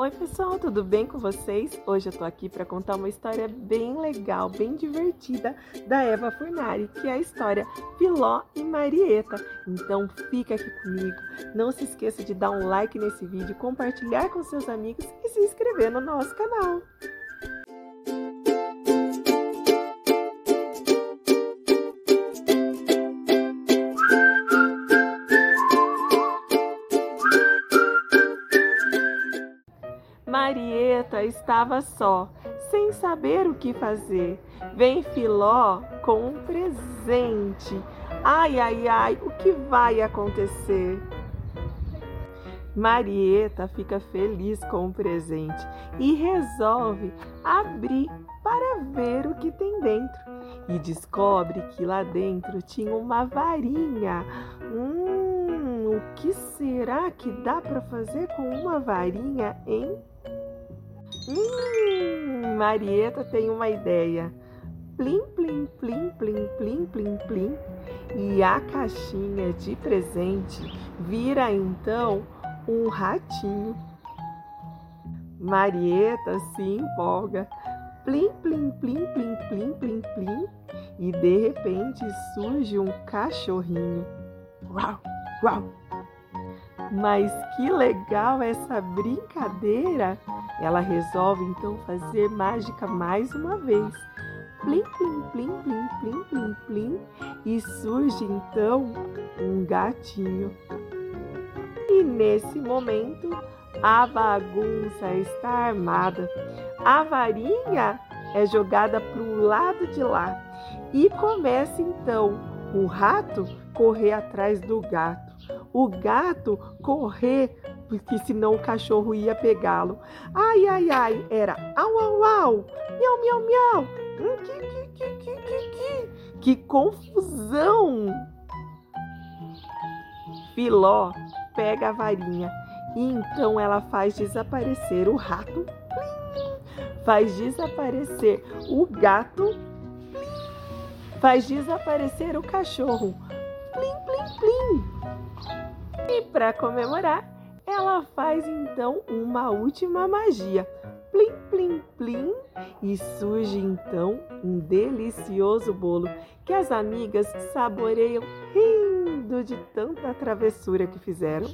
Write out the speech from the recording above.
Oi, pessoal, tudo bem com vocês? Hoje eu tô aqui para contar uma história bem legal, bem divertida da Eva Furnari, que é a história Filó e Marieta. Então fica aqui comigo. Não se esqueça de dar um like nesse vídeo, compartilhar com seus amigos e se inscrever no nosso canal. Marieta estava só, sem saber o que fazer. Vem Filó com um presente. Ai, ai, ai, o que vai acontecer? Marieta fica feliz com o presente e resolve abrir para ver o que tem dentro. E descobre que lá dentro tinha uma varinha. Hum, o que será que dá para fazer com uma varinha, hein? Hum, Marieta tem uma ideia. Plim, plim, plim, plim, plim, plim, plim. E a caixinha de presente vira então um ratinho. Marieta se empolga. Plim, plim, plim, plim, plim, plim, plim. E de repente surge um cachorrinho. Uau, uau. Mas que legal essa brincadeira! Ela resolve então fazer mágica mais uma vez. Plim, plim, plim, plim, plim, plim, plim. E surge então um gatinho. E nesse momento a bagunça está armada. A varinha é jogada para o lado de lá e começa então o rato correr atrás do gato. O gato correr porque senão o cachorro ia pegá-lo. Ai, ai, ai, era au, au, au, miau, miau, miau, hum, que, que, que, que, que, que. confusão! Filó pega a varinha e então ela faz desaparecer o rato, faz desaparecer o gato, faz desaparecer o cachorro. E para comemorar, ela faz então uma última magia. Plim, plim, plim. E surge então um delicioso bolo que as amigas saboreiam rindo de tanta travessura que fizeram.